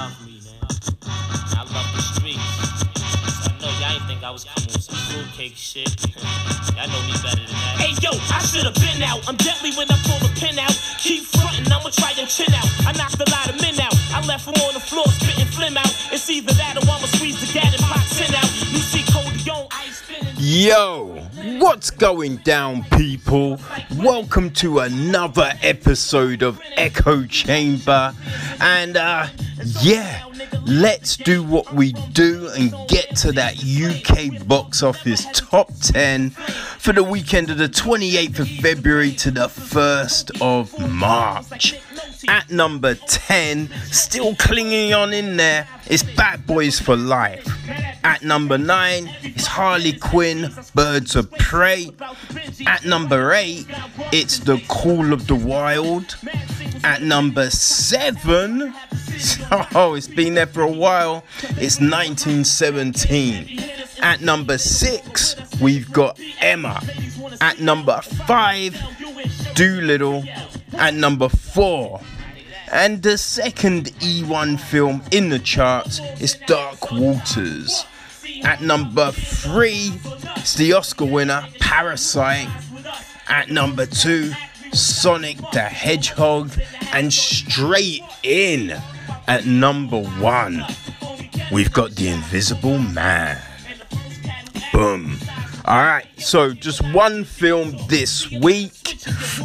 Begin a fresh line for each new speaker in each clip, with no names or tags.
love me, man. I love the streets. So I know y'all ain't think I was coming with some fruitcake shit. y'all know me better than that.
Hey yo, I should've been out. I'm deadly when I pull the pin out. Keep frontin', I'ma try and chin out. I knocked a lot of men out. I left them on the floor, spitting flim out. It's either that or I'ma squeeze the gat and pop tin out. You see Codeon, ice spinning.
Yo, what's going down, people? Welcome to another episode of Echo Chamber. And, uh, yeah, let's do what we do and get to that UK box office top 10 for the weekend of the 28th of February to the 1st of March. At number 10, still clinging on in there, is Bad Boys for Life. At number 9, it's Harley Quinn, Birds of Prey. At number 8, it's The Call of the Wild. At number 7, oh, it's been there for a while, it's 1917. At number 6, we've got Emma. At number 5, Dolittle. At number 4, and the second E1 film in the charts is Dark Waters. At number three, it's the Oscar winner, Parasite. At number two, Sonic the Hedgehog. And straight in at number one, we've got The Invisible Man. Boom. Alright, so just one film this week.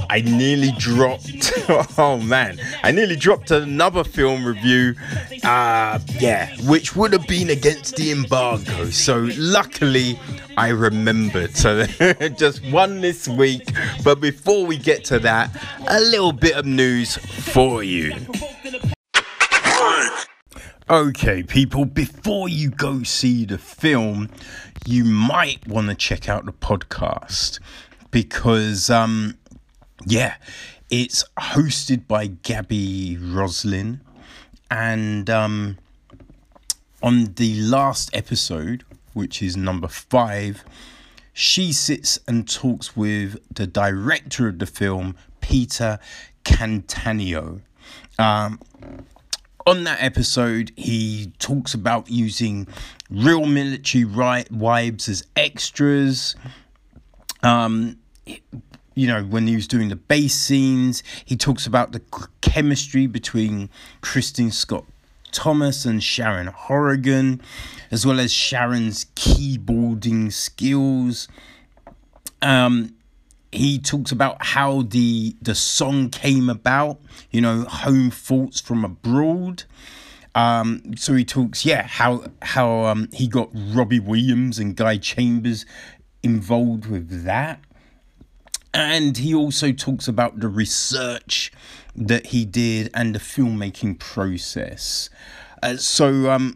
I nearly dropped, oh man, I nearly dropped another film review. Uh, yeah, which would have been against the embargo. So luckily, I remembered. So just one this week. But before we get to that, a little bit of news for you. Okay, people, before you go see the film, you might want to check out the podcast because, um, yeah, it's hosted by Gaby Roslin. And um, on the last episode, which is number five, she sits and talks with the director of the film, Peter Cattaneo. Um, on that episode, he talks about using real military right wives as extras. Um, you know, when he was doing the base scenes, he talks about the chemistry between Kristin Scott Thomas and Sharon Horrigan, as well as Sharon's keyboarding skills. Um, he talks about how the the song came about you know home thoughts from abroad um so he talks yeah how how um he got robbie williams and guy chambers involved with that. And he also talks about the research that he did and the filmmaking process. Uh, so um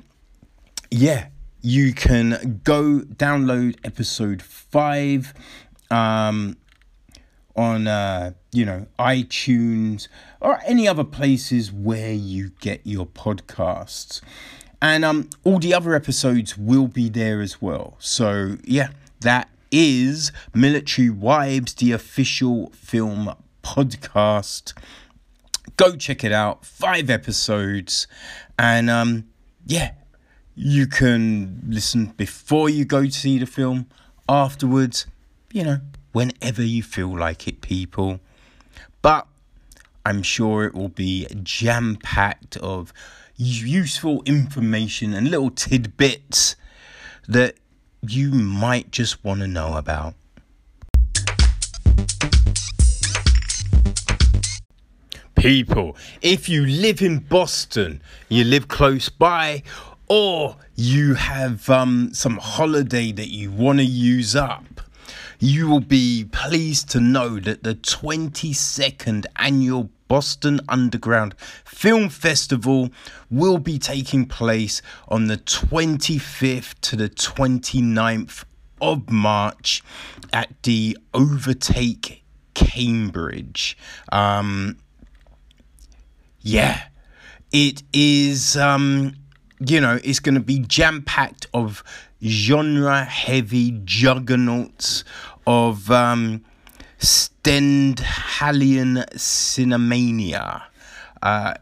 yeah you can go download episode 5 um on uh, you know iTunes or any other places where you get your podcasts. And um, all the other episodes will be there as well. So yeah, that is Military Wives, the official film podcast. Go check it out. Five episodes, and um, yeah, you can listen before you go to see the film. Afterwards, you know, whenever you feel like it, people. But I'm sure it will be jam packed of useful information and little tidbits that you might just want to know about. People, if you live in Boston, you live close by, or you have um, some holiday that you want to use up, you will be pleased to know that the 22nd annual Boston Underground Film Festival will be taking place on the 25th to the 29th of March at the Overtake Cambridge. Um, yeah, it is, um, you know, it's going to be jam packed of genre heavy juggernauts of um, Stendhalian Cinemania. Uh,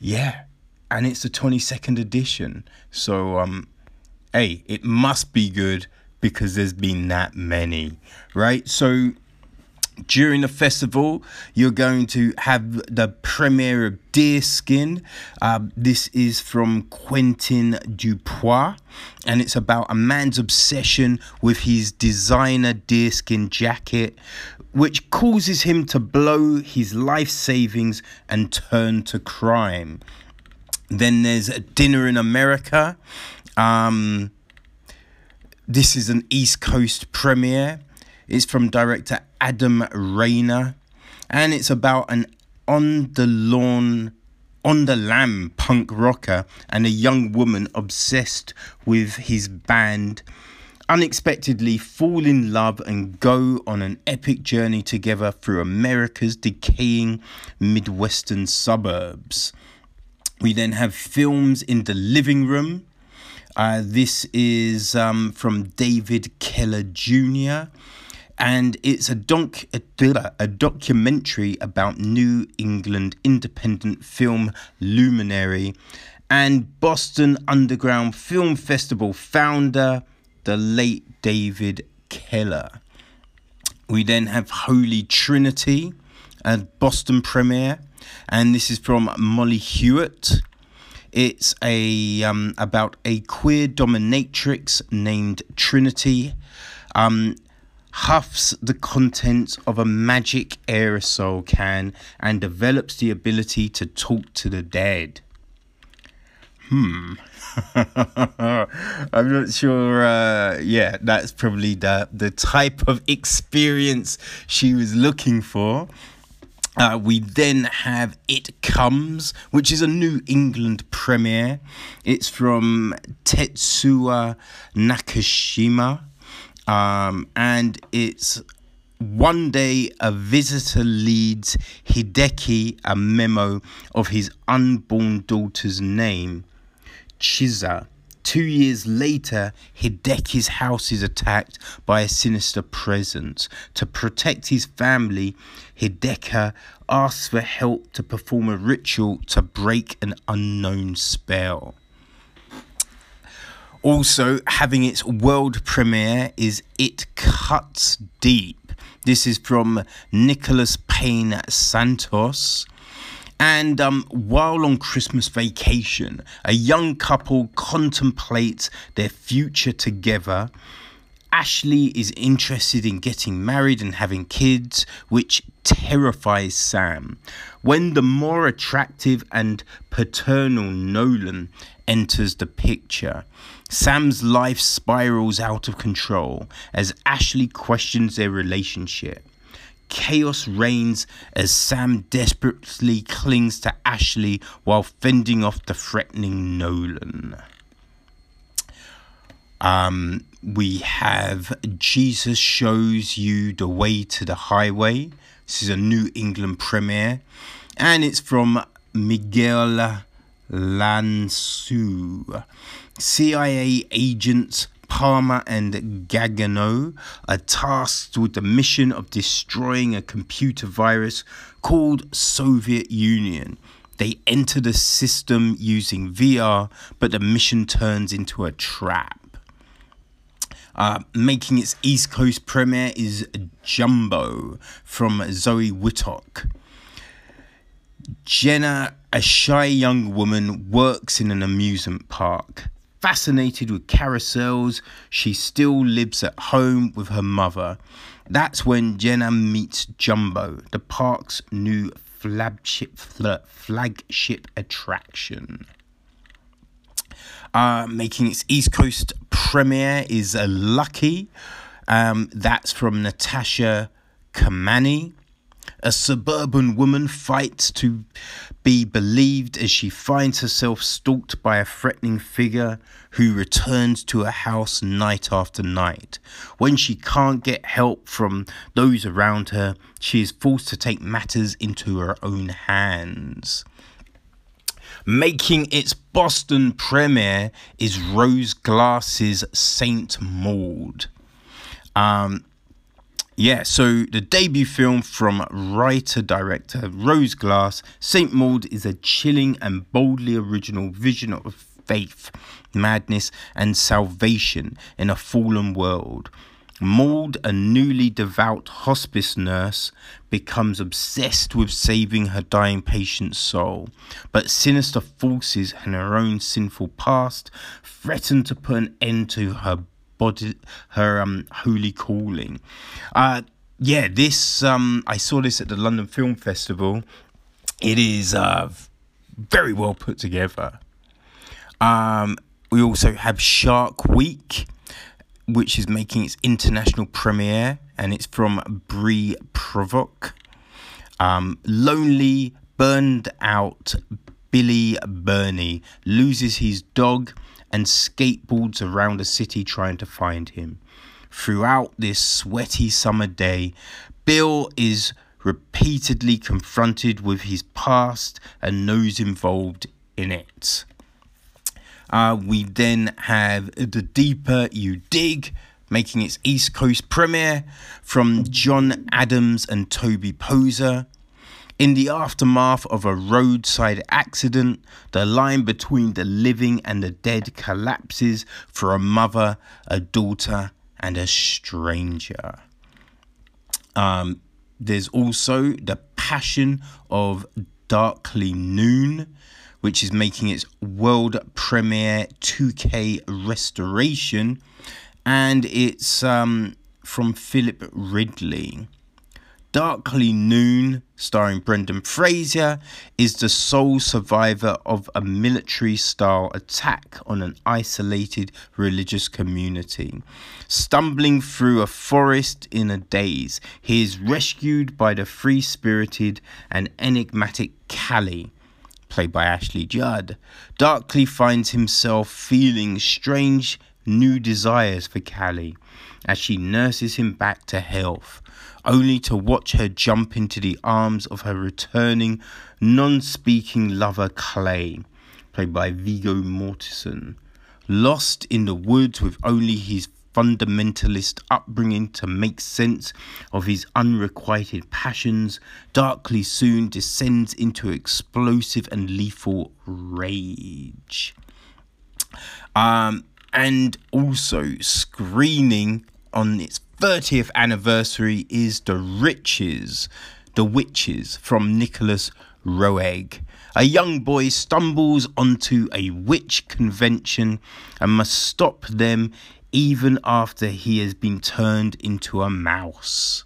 yeah, and it's the 22nd edition. So, um, hey, it must be good because there's been that many, right? So, during the festival, you're going to have the premiere of Deerskin. Uh, this is from Quentin Dupieux, and it's about a man's obsession with his designer deerskin jacket, which causes him to blow his life savings and turn to crime. Then there's a Dinner in America. Um, this is an East Coast premiere. It's from director Adam Rehmeier, and it's about an on the lawn, on the lam punk rocker and a young woman obsessed with his band unexpectedly fall in love and go on an epic journey together through America's decaying Midwestern suburbs. We then have films in the living room. Uh, this is um, from David Kleiler Jr and it's a, doc, a, a, documentary about New England independent film luminary and Boston Underground Film Festival founder, the late David Kleiler. We then have Holy Trinity, a Boston premiere, and this is from Molly Hewitt. It's a um, about a queer dominatrix named Trinity. Um, huffs the contents of a magic aerosol can and develops the ability to talk to the dead. Hmm. I'm not sure. Uh, yeah, that's probably the the type of experience she was looking for. Uh, we then have It Comes, which is a New England premiere. It's from Tetsuya Nakashima. Um, and it's one day a visitor leads Hideki a memo of his unborn daughter's name, Chiza. Two years later, Hideki's house is attacked by a sinister presence. To protect his family, Hideki asks for help to perform a ritual to break an unknown spell. Also, having its world premiere is It Cuts Deep. This is from Nicholas Payne Santos. And um, while on Christmas vacation, a young couple contemplates their future together. Ashley is interested in getting married and having kids, which terrifies Sam. When the more attractive and paternal Nolan enters the picture, Sam's life spirals out of control as Ashley questions their relationship. Chaos reigns as Sam desperately clings to Ashley while fending off the threatening Nolan. Um, we have Jesus Shows You the Way to the Highway. This is a New England premiere, and it's from Miguel Llansó. CIA agents Palmer and Gagano are tasked with the mission of destroying a computer virus called Soviet Union. They enter the system using VR, but the mission turns into a trap. Uh, making its East Coast premiere is Jumbo from Zoe Wittock. Jenna, a shy young woman, works in an amusement park. Fascinated with carousels, she still lives at home with her mother. That's when Jenna meets Jumbo, the park's new flagship, flagship attraction. Uh, making its East Coast premiere is a Lucky. Um, that's from Natasha Kermani. A suburban woman fights to be believed as she finds herself stalked by a threatening figure who returns to her house night after night. When she can't get help from those around her, she is forced to take matters into her own hands. Making its Boston premiere is Rose Glass's Saint Maud. Um, yeah, so the debut film from writer director Rose Glass, Saint Maud is a chilling and boldly original vision of faith, madness, and salvation in a fallen world. Maud, a newly devout hospice nurse, becomes obsessed with saving her dying patient's soul. But sinister forces and her own sinful past threaten to put an end to her body, her um, holy calling. Uh, yeah, this um, I saw this at the London Film Festival. It is uh, very well put together. Um, we also have Shark Week, which is making its international premiere, and it's from Brie Provoque. Um, lonely, burned out Billy Burney loses his dog and skateboards around the city trying to find him. Throughout this sweaty summer day, Bill is repeatedly confronted with his past and those involved in it. Uh, we then have The Deeper You Dig, making its East Coast premiere from John Adams and Toby Poser. In the aftermath of a roadside accident, the line between the living and the dead collapses for a mother, a daughter, and a stranger. Um, there's also the passion of Darkly Noon, which is making its world premiere 2K restoration, and it's um, from Philip Ridley. Darkly Noon, starring Brendan Fraser, is the sole survivor of a military style attack on an isolated religious community. Stumbling through a forest in a daze, he is rescued by the free spirited and enigmatic Callie, played by Ashley Judd. Darkly finds himself feeling strange new desires for Callie as she nurses him back to health only to watch her jump into the arms of her returning, non speaking lover Clay, played by Viggo Mortensen. Lost in the woods with only his fundamentalist upbringing to make sense of his unrequited passions, Darkly soon descends into explosive and lethal rage. Um, and also screening on its 30th anniversary is The Riches, The Witches from Nicolas Roeg. A young boy stumbles onto a witch convention and must stop them even after he has been turned into a mouse.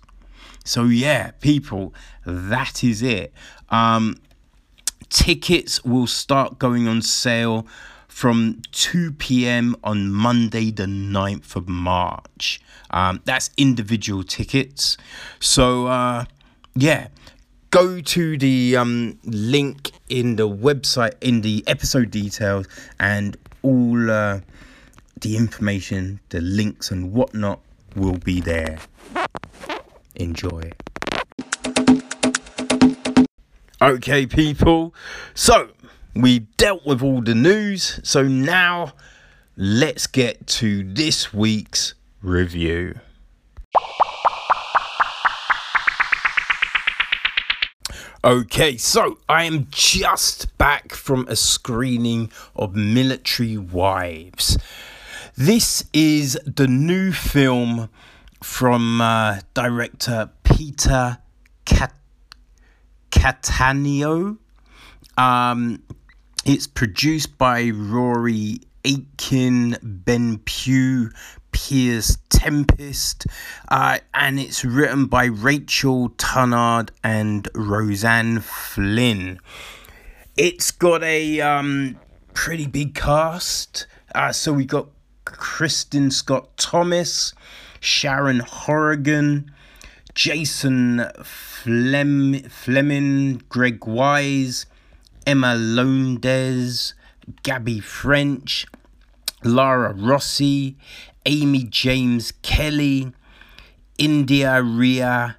So, yeah, people, that is it. Um, tickets will start going on sale from 2 p.m. on Monday, the 9th of March. Um, that's individual tickets. So, uh, yeah, go to the um, link in the website, in the episode details, and all uh, the information, the links, and whatnot will be there. Enjoy. Okay, people. So, we dealt with all the news. So, now let's get to this week's review. Okay, so I am just back from a screening of Military Wives. This is the new film from uh, director Peter Cat- Cattaneo. Um, it's produced by Rory Aitken, Ben Pugh, Piers Tempest, uh, and it's written by Rachel Tunnard and Rosanne Flynn. It's got a um, pretty big cast. Uh, so we got Kristin Scott Thomas, Sharon Horrigan, Jason Flem- Flemyng, Greg Wise, Emma Lowndes, Gaby French, Lara Rossi, Amy James Kelly, India Ria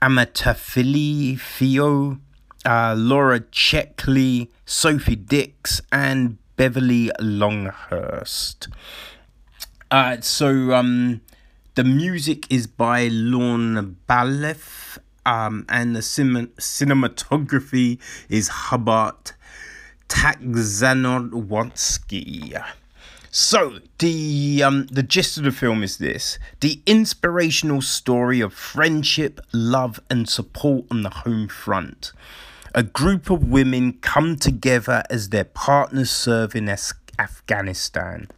Amarteifio, uh, Laura Checkley, Sophie Dix, and Beverly Longhurst. Uh, so um, the music is by Lorne Balfe, um, and the cin- cinematography is Hubert Taczanowski. So the um, the gist of the film is this: the inspirational story of friendship, love, and support on the home front. A group of women come together as their partners serve in Afghanistan.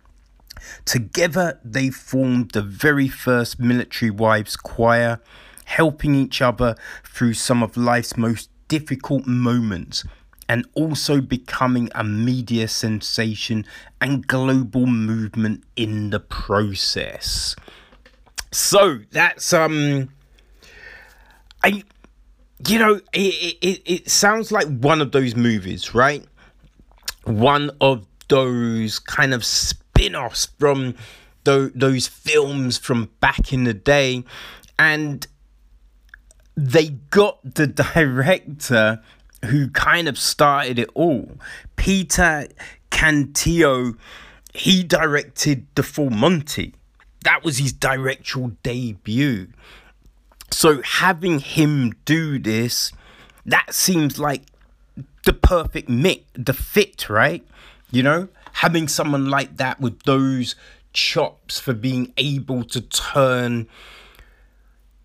Together, they formed the very first military wives choir, helping each other through some of life's most difficult moments and also becoming a media sensation and global movement in the process. So that's um I you know it, it it sounds like one of those movies, right? One of those kind of spin-offs from those, those films from back in the day and they got the director who kind of started it all. Peter Cantillo, he directed The Full Monty. That was his directorial debut. So having him do this, that seems like the perfect mix, the fit, right? You know, having someone like that with those chops for being able to turn,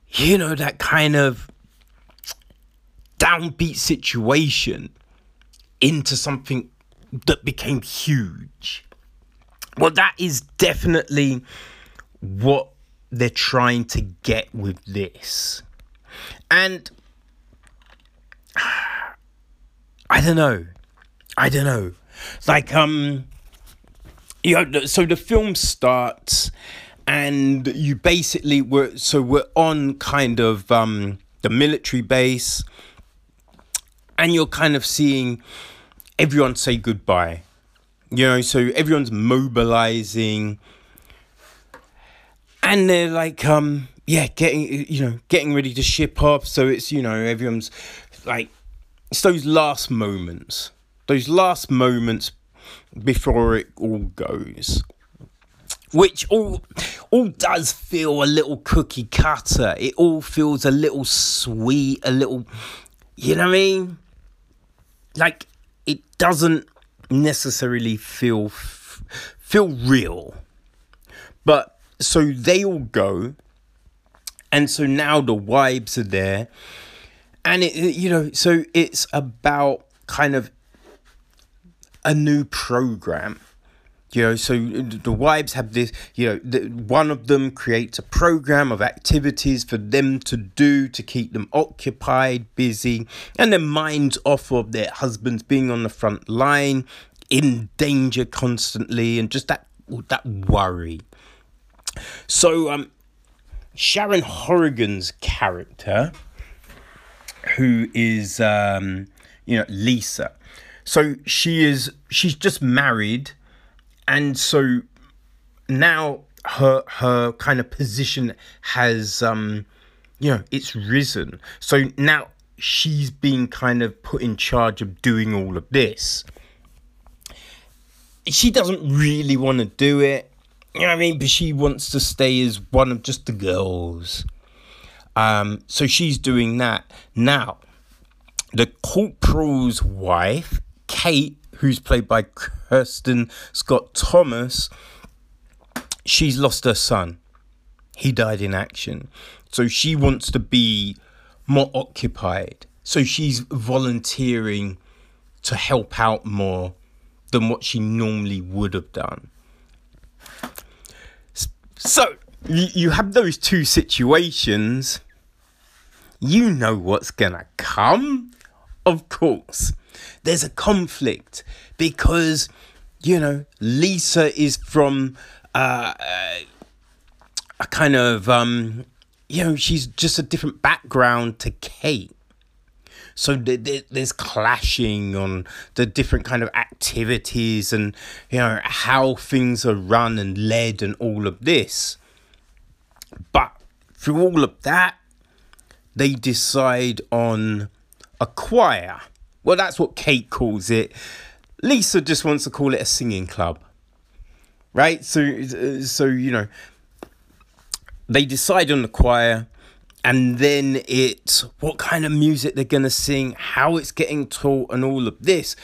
you know, that kind of downbeat situation into something that became huge. Well, that is definitely what they're trying to get with this. And I don't know. I don't know. It's Like, um, you know, so the film starts and you basically were, so we're on kind of, um, the military base and you're kind of seeing everyone say goodbye. You know, so everyone's mobilizing and they're like um yeah, getting you know, getting ready to ship off. So it's, you know, everyone's like it's those last moments. Those last moments before it all goes. Which all all does feel a little cookie cutter. It all feels a little sweet, a little you know what I mean? like it doesn't necessarily feel feel real but so they all go and so now the wives are there and it you know so it's about kind of a new program. You know so the wives have this you know the, one of them creates a program of activities for them to do to keep them occupied busy and their minds off of their husbands being on the front line in danger constantly and just that that worry. So um sharon horrigan's character who is um you know lisa so she is she's just married. And so now her her kind of position has um you know it's risen. So now she's being kind of put in charge of doing all of this. She doesn't really want to do it you know what i mean? But she wants to stay as one of just the girls. Um so she's doing that. Now the corporal's wife kate who's played by Kristin Scott Thomas, she's lost her son. He died in action. So she wants to be more occupied. So she's volunteering to help out more than what she normally would have done. So you have those two situations. You know what's gonna come. Of course there's a conflict because you know Lisa is from uh, uh, a kind of um, you know she's just a different background to Kate. So there's clashing on the different kind of activities and you know how things are run and led and all of this. But through all of that, they decide on a choir well, that's what Kate calls it. Lisa just wants to call it a singing club. Right? So so you know they decide on the choir and then it's what kind of music they're going to sing, how it's getting taught, and all of this.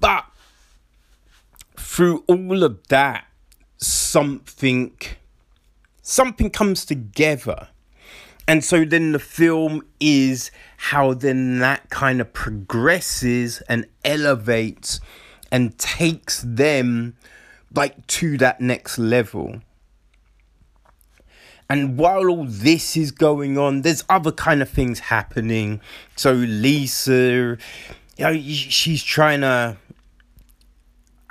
But through all of that, something something comes together. And so then the film is how then that kind of progresses and elevates and takes them like to that next level. And while all this is going on, there's other kind of things happening. So Lisa, you know, she's trying to,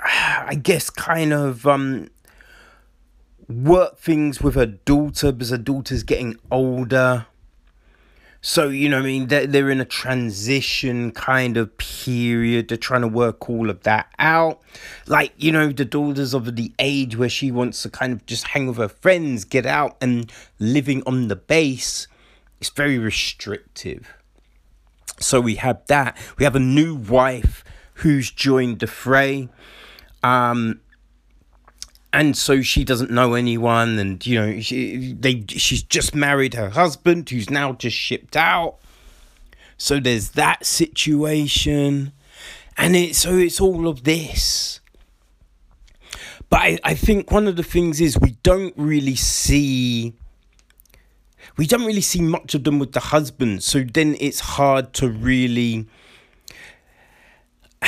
I guess, kind of um, work things with her daughter because her daughter's getting older. So, you know, I mean, they're, they're in a transition kind of period. They're trying to work all of that out. Like, you know, the daughter's of the age where she wants to kind of just hang with her friends, get out, and living on the base. It's very restrictive. So we have that. We have a new wife who's joined the fray. Um, and so she doesn't know anyone and you know she they she's just married her husband who's now just shipped out. So there's that situation. And it so it's all of this. But I, I think one of the things is we don't really see we don't really see much of them with the husband. So then it's hard to really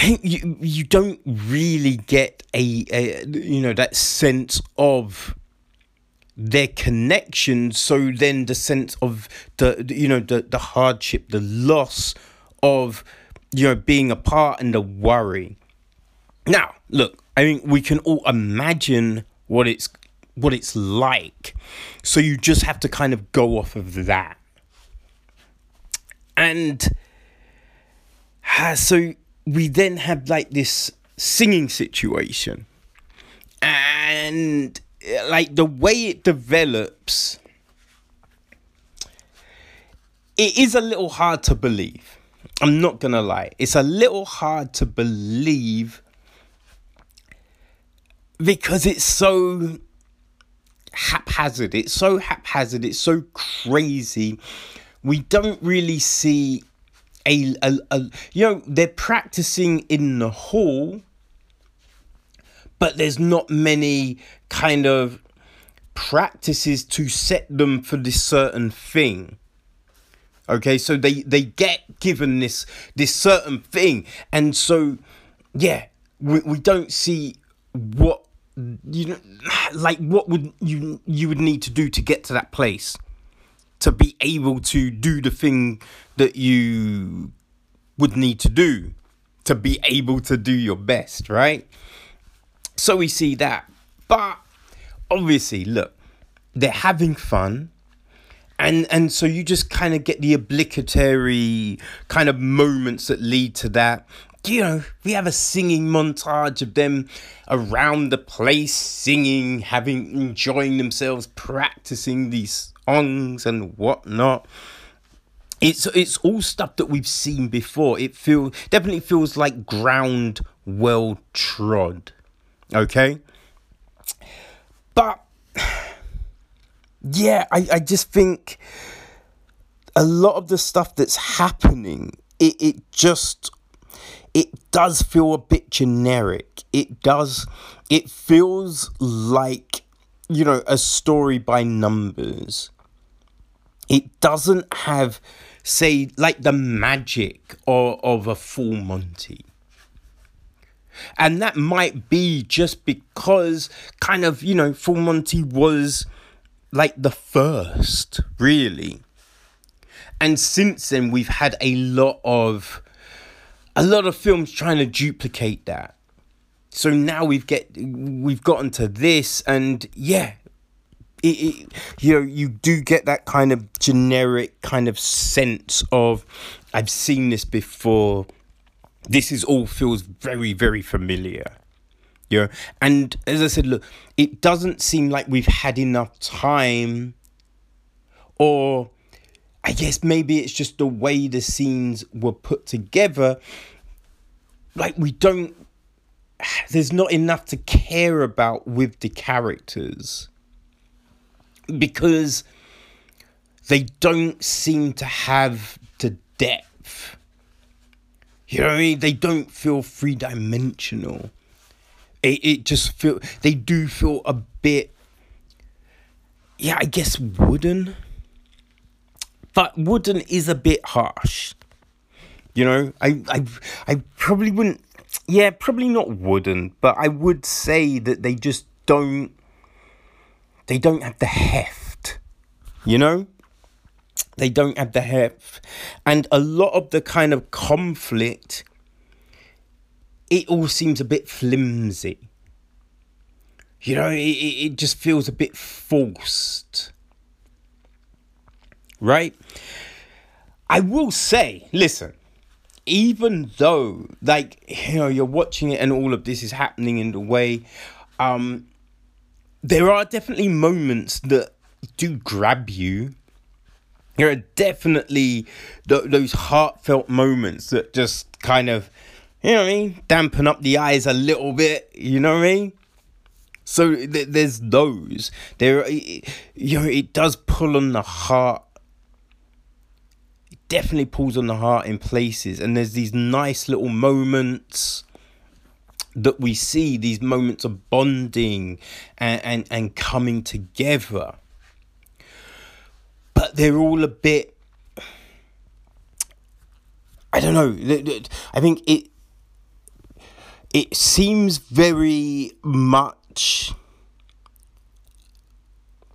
you you don't really get a, a you know that sense of their connection. So then the sense of the you know the the hardship the loss of you know being apart and the worry. Now look i think we can all imagine what it's what it's like. So you just have to kind of go off of that. And uh, so we then have like this singing situation. And like the way it develops it is a little hard to believe. I'm not gonna lie. It's a little hard to believe because it's so haphazard. It's so haphazard. It's so crazy. We don't really see a, a, a you know they're practicing in the hall but there's not many kind of practices to set them for this certain thing. Okay so they they get given this this certain thing. And so yeah we, we don't see what you know like what would you you would need to do to get to that place to be able to do the thing that you would need to do to be able to do your best, right? So we see that. But obviously, look, they're having fun. And and so you just kind of get the obligatory kind of moments that lead to that. You know, we have a singing montage of them around the place singing, having enjoying themselves, practicing these songs and whatnot it's it's all stuff that we've seen before. It feel definitely feels like ground well trod. Okay? But yeah, I, I just think a lot of the stuff that's happening, it, it just it does feel a bit generic. It does it feels like you know a story by numbers. It doesn't have say like the magic of, of a full Monty. And that might be just because kind of, you know, Full Monty was like the first, really. And since then we've had a lot of a lot of films trying to duplicate that. So now we've get we've gotten to this and yeah, it, it, you know you do get that kind of generic kind of sense of I've seen this before. This is all feels very very familiar. Yeah. and as I said, look, it doesn't seem like we've had enough time, or I guess maybe it's just the way the scenes were put together. Like we don't there's not enough to care about with the characters because they don't seem to have the depth. You know what I mean? They don't feel three dimensional. It, it just feel they do feel a bit yeah, I guess wooden. But wooden is a bit harsh. You know, I I I probably wouldn't yeah, probably not wooden, but I would say that they just don't they don't have the heft. You know? They don't have the heft. And a lot of the kind of conflict it all seems a bit flimsy. You know, it, it just feels a bit forced. Right? I will say, listen, even though, like, you know, you're watching it and all of this is happening in the way, um, there are definitely moments that do grab you. There are definitely th- those heartfelt moments that just kind of, you know what I mean, dampen up the eyes a little bit, you know what I mean? So th- there's those. There, you know, it does pull on the heart. It definitely pulls on the heart in places, and there's these nice little moments that we see. These moments of bonding and and, and coming together. But they're all a bit. I don't know. I think it. It seems very much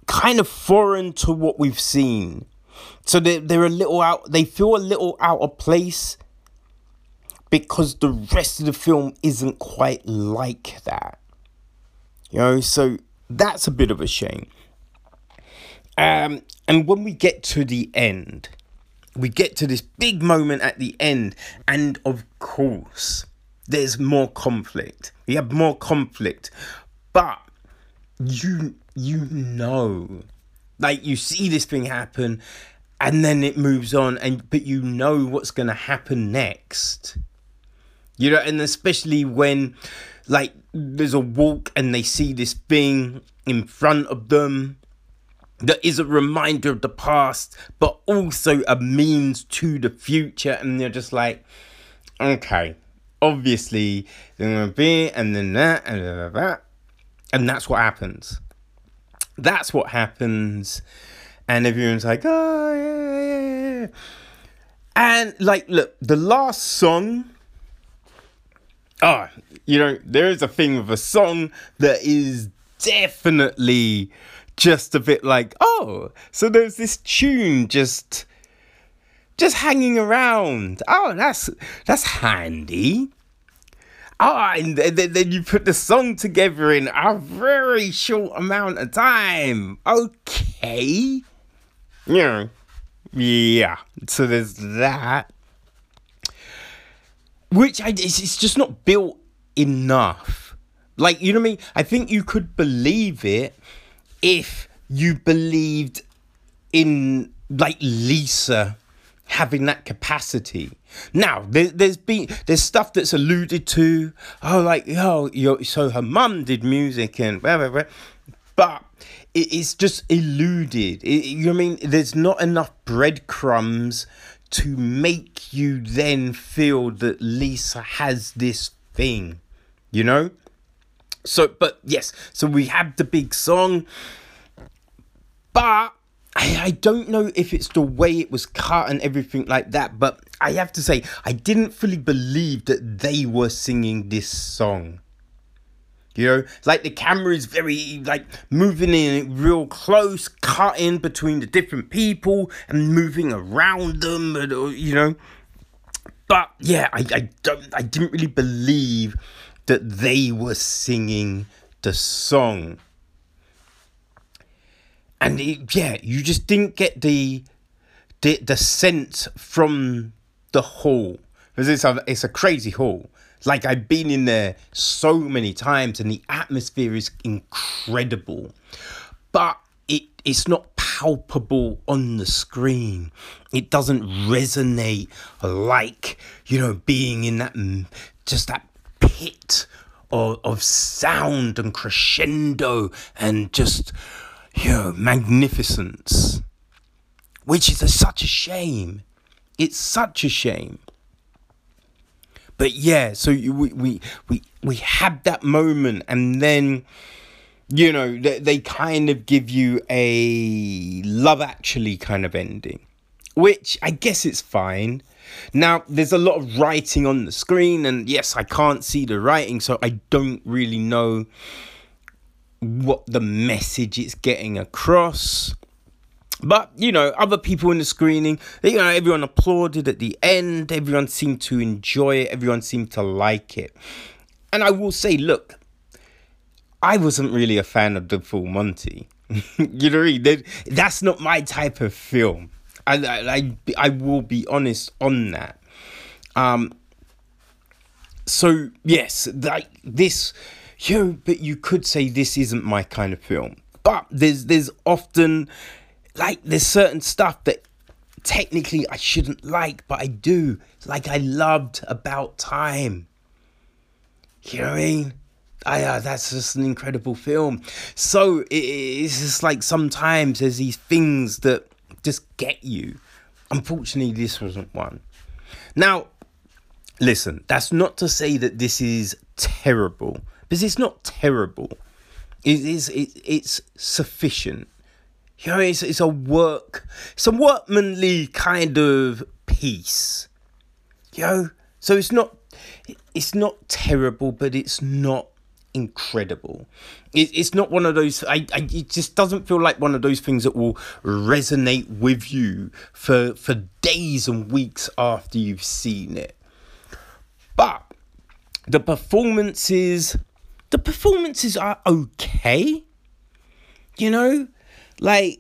kind of foreign to what we've seen. So they they're a little out they feel a little out of place because the rest of the film isn't quite like that. You know, so that's a bit of a shame. Um, and when we get to the end, we get to this big moment at the end, and of course, there's more conflict. We have more conflict but you you know like you see this thing happen and then it moves on and but you know what's to happen next you know and especially when like there's a walk and they see this thing in front of them that is a reminder of the past but also a means to the future and they're just like okay obviously they're gonna be and then that and that and that's what happens. That's what happens. And everyone's like, oh, yeah, yeah, yeah. And, like, look, the last song. Oh, you know, there is a thing with a song that is definitely just a bit like, oh, so there's this tune just just hanging around. Oh, that's that's handy. Ah, and then, then you put the song together in a very short amount of time. Okay. Yeah. Yeah. So there's that. Which I, it's, it's just not built enough. Like, you know what I mean? I think you could believe it if you believed in, like, Lisa having that capacity. Now, there, has been there's stuff that's alluded to. Oh, like oh, you so her mum did music and blah, but it, it's just eluded. It, you know I mean? There's not enough breadcrumbs to make you then feel that Lisa has this thing. You know. So, but yes, so we have the big song, but I, I don't know if it's the way it was cut and everything like that, but I have to say, I didn't fully believe that they were singing this song. You know, like the camera is very like moving in real close, cutting between the different people and moving around them, and, uh, you know. But yeah, I, I don't I didn't really believe that they were singing the song and it, yeah, you just didn't get the the the sense from the hall because it's a it's a crazy hall. Like I've been in there so many times, and the atmosphere is incredible, but it it's not palpable on the screen. It doesn't resonate like you know being in that mm, just that pit of, of sound and crescendo and just you know, magnificence, which is a, such a shame. It's such a shame. But yeah, so we we we we had that moment, and then you know they, they kind of give you a love actually kind of ending, which I guess it's fine. Now, there's a lot of writing on the screen, and yes, I can't see the writing, so I don't really know what the message it's getting across. But you know, other people in the screening, you know, everyone applauded at the end. Everyone seemed to enjoy it. Everyone seemed to like it. And I will say, look, I wasn't really a fan of the Full Monty. you know, that's not my type of film. I, I, I will be honest on that. Um. So yes, like this, you know, but you could say this isn't my kind of film. But there's there's often like there's certain stuff that technically I shouldn't like, but I do. Like I loved About Time. You know what I mean? I, uh, that's just an incredible film. So it, it's just like sometimes there's these things that just get you. Unfortunately, this wasn't one. Now, listen, that's not to say that this is terrible, because it's not terrible. It is. It, it's sufficient you know, it's, it's a work, it's a workmanly kind of piece. You know, so it's not, it's not terrible, but it's not incredible. It, it's not one of those. I, I, it just doesn't feel like one of those things that will resonate with you for for days and weeks after you've seen it. But the performances, the performances are okay. You know, like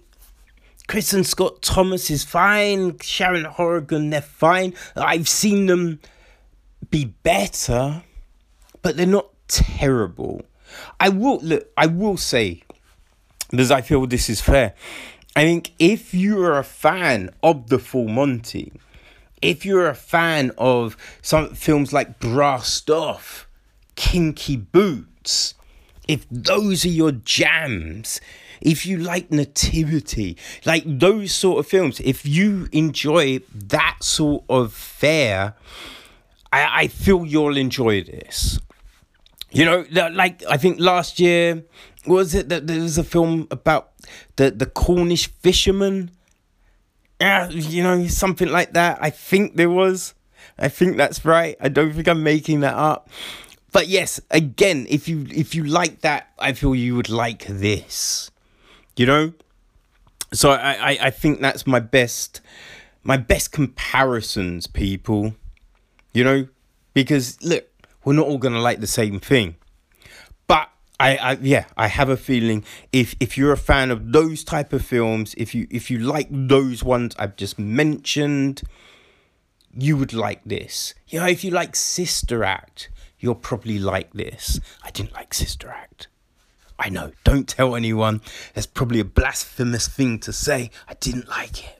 Kristin Scott Thomas is fine, Sharon Horgan, they're fine. I've seen them be better, but they're not terrible. I will look, I will say, because I feel this is fair. I think if you're a fan of the Full Monty, if you're a fan of some films like Brassed Off, Kinky Boots, if those are your jams, if you like nativity, like those sort of films, if you enjoy that sort of fare, I, I feel you'll enjoy this. You know, like I think last year was it that there was a film about the the Cornish fisherman. Yeah, you know, something like that. I think there was. I think that's right. I don't think I'm making that up. But yes, again, if you if you like that, I feel you would like this. You know? So I, I, I think that's my best my best comparisons, people. You know? Because look, we're not all gonna like the same thing. But I, I yeah, I have a feeling if if you're a fan of those type of films, if you if you like those ones I've just mentioned, you would like this. You know, if you like Sister Act, you'll probably like this. I didn't like Sister Act. I know, don't tell anyone. That's probably a blasphemous thing to say. I didn't like it.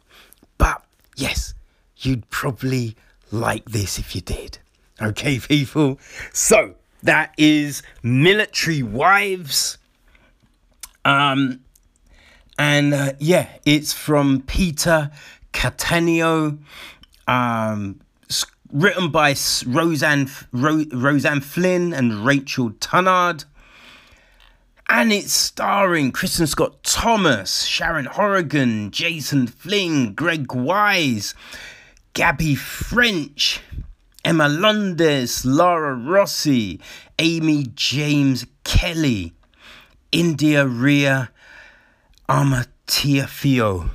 But yes, you'd probably like this if you did. Okay, people? So that is Military Wives. Um, and uh, yeah, it's from Peter Cattaneo. Um, written by Rosanne Ro- Rosanne Flynn and Rachel Tunnard and it's starring Kristin Scott Thomas, Sharon Horgan, Jason Flemyng, Greg Wise, Gaby French, Emma Lowndes, Lara Rossi, Amy James Kelly, India Ria Amarteifio.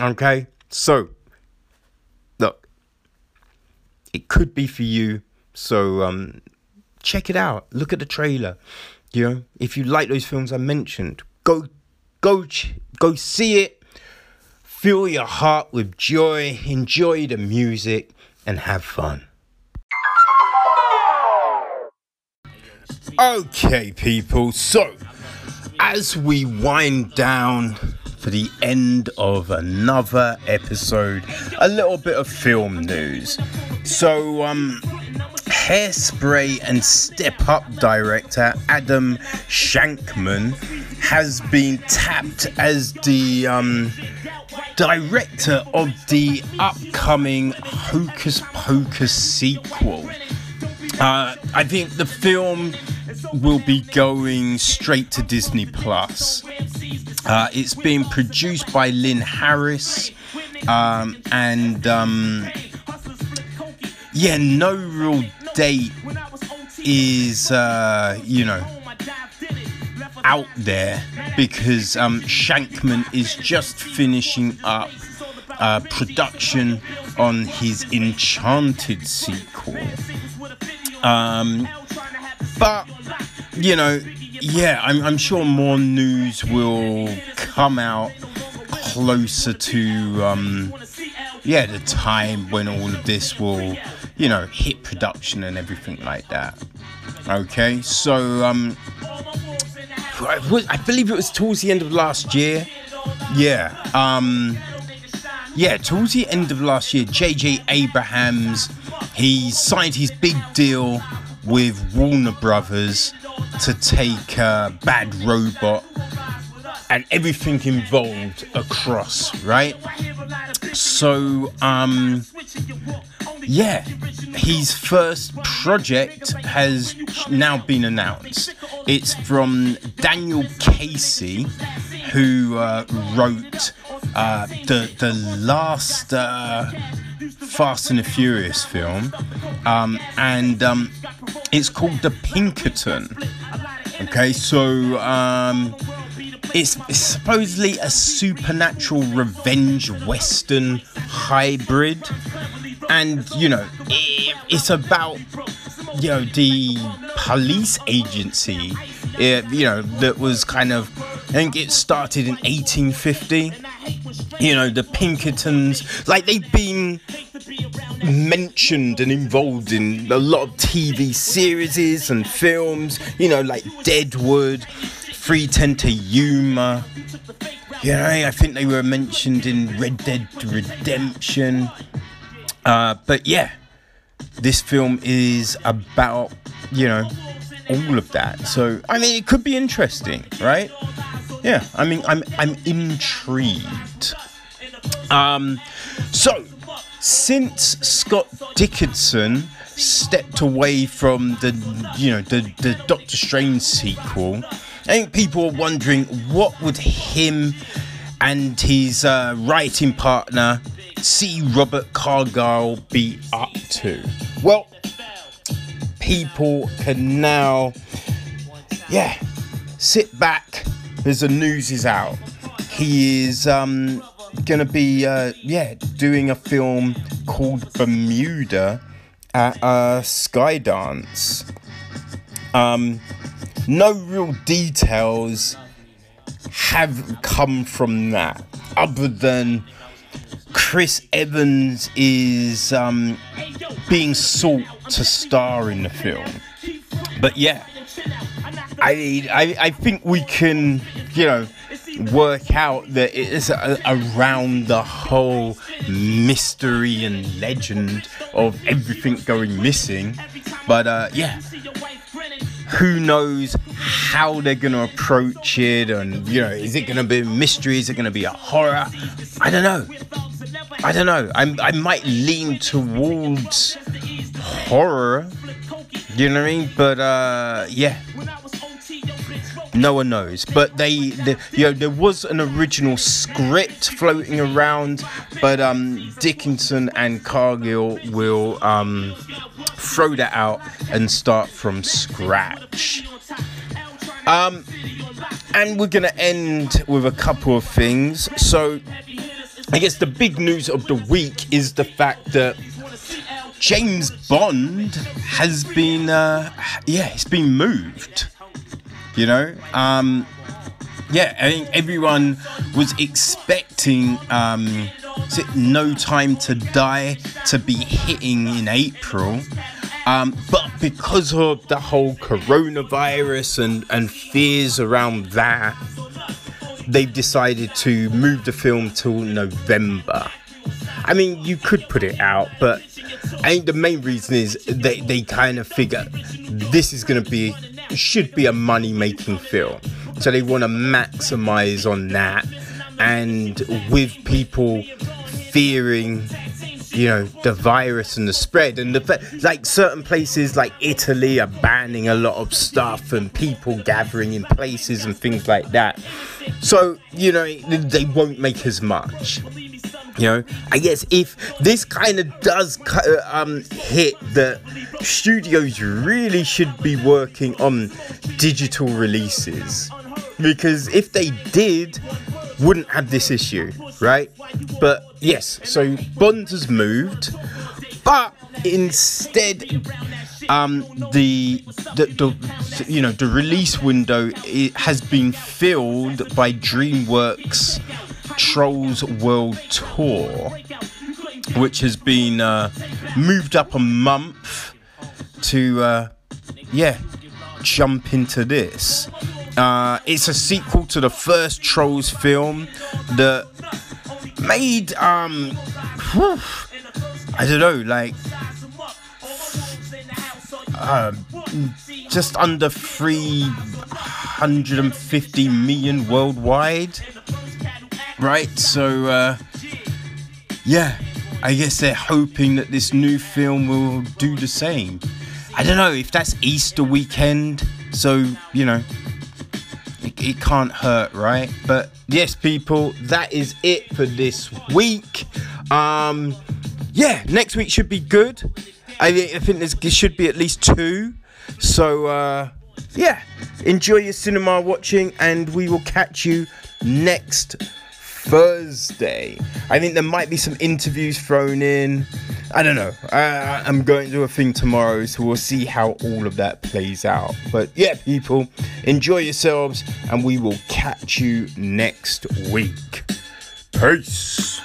Okay, so look, it could be for you. So um, check it out. Look at the trailer. You know, if you like those films I mentioned, go, go, go see it. Fill your heart with joy, enjoy the music, and have fun. Okay, people, so as we wind down for the end of another episode, a little bit of film news. So, um, Hairspray and Step Up director Adam Shankman has been tapped as the um, director of the upcoming Hocus Pocus sequel. Uh, I think the film will be going straight to Disney Plus. Uh, it's being produced by Lynn Harris, um, and um, yeah, no real date is uh, you know out there because um, Shankman is just finishing up uh, production on his Enchanted sequel. Um, but you know, yeah, I'm, I'm sure more news will come out closer to um, yeah the time when all of this will you know hit production and everything like that. Okay, so um, I believe it was towards the end of last year. Yeah, um, yeah, towards the end of last year, J.J. Abrams he signed his big deal with Warner Brothers to take uh, Bad Robot and everything involved across, right? So, um, yeah, his first project has now been announced. It's from Daniel Casey, who uh, wrote uh, the the last uh, Fast and the Furious film, um, and um, it's called The Pinkerton. Okay, so um, it's, it's supposedly a supernatural revenge western hybrid, and you know it, it's about you know the police agency, uh, you know that was kind of I think it started in 1850. You know the Pinkertons, like they've been mentioned and involved in a lot of TV series and films, you know, like Deadwood, 310 to Yuma. You know, I think they were mentioned in Red Dead Redemption. Uh, but yeah, this film is about, you know, all of that. So, I mean, it could be interesting, right? Yeah, I mean, I'm I'm intrigued. Um, so since Scott Derrickson stepped away from the you know the the Doctor Strange sequel, I think people are wondering what would him and his uh, writing partner C. Robert Cargill be up to. Well, people can now, yeah, sit back as the news is out. He is um, gonna be uh, yeah doing a film called Bermuda at uh, Skydance. Um, no real details have come from that, other than Chris Evans is um, being sought to star in the film. But yeah, I, I I think we can you know work out that it is a, around the whole mystery and legend of everything going missing. But uh, yeah, who knows how they're gonna approach it, and you know, is it gonna be a mystery? Is it gonna be a horror? I don't know. I don't know. I'm, I might lean towards horror. You know what I mean? But uh, yeah, no one knows. But they, the, you know, there was an original script floating around, but um, Derrickson and Cargill will um, throw that out and start from scratch. Um, and we're gonna end with a couple of things. So, I guess the big news of the week is the fact that James Bond has been, uh, yeah, it's been moved. You know, um, yeah, I think everyone was expecting um, No Time to Die to be hitting in April. Um, but because of the whole coronavirus and, and fears around that, they've decided to move the film till November. I mean, you could put it out, but I think the main reason is they, they kind of figure this is going to be should be a money making film. So they want to maximize on that. And with people fearing you know the virus and the spread and the like certain places like italy are banning a lot of stuff and people gathering in places and things like that so you know they won't make as much. You know i guess if this kind of does um, hit the studios really should be working on digital releases. Because if they did wouldn't have this issue right? But yes so bond has moved but instead um, the, the, the you know the release window it has been filled by DreamWorks Trolls World Tour, which has been uh, moved up a month to uh, yeah jump into this. Uh, it's a sequel to the first Trolls film that made um whew, I don't know like uh, just under 350 million worldwide right so uh, yeah I guess they're hoping that this new film will do the same I don't know if that's Easter weekend so you know it, it can't hurt, right? But yes, people, that is it for this week. Um, yeah, next week should be good. I, I think there should be at least two. So uh, yeah, enjoy your cinema watching, and we will catch you next Thursday. I think there might be some interviews thrown in. I don't know. I, I'm going to do a thing tomorrow, so we'll see how all of that plays out. But yeah, people, enjoy yourselves, and we will catch you next week. Peace.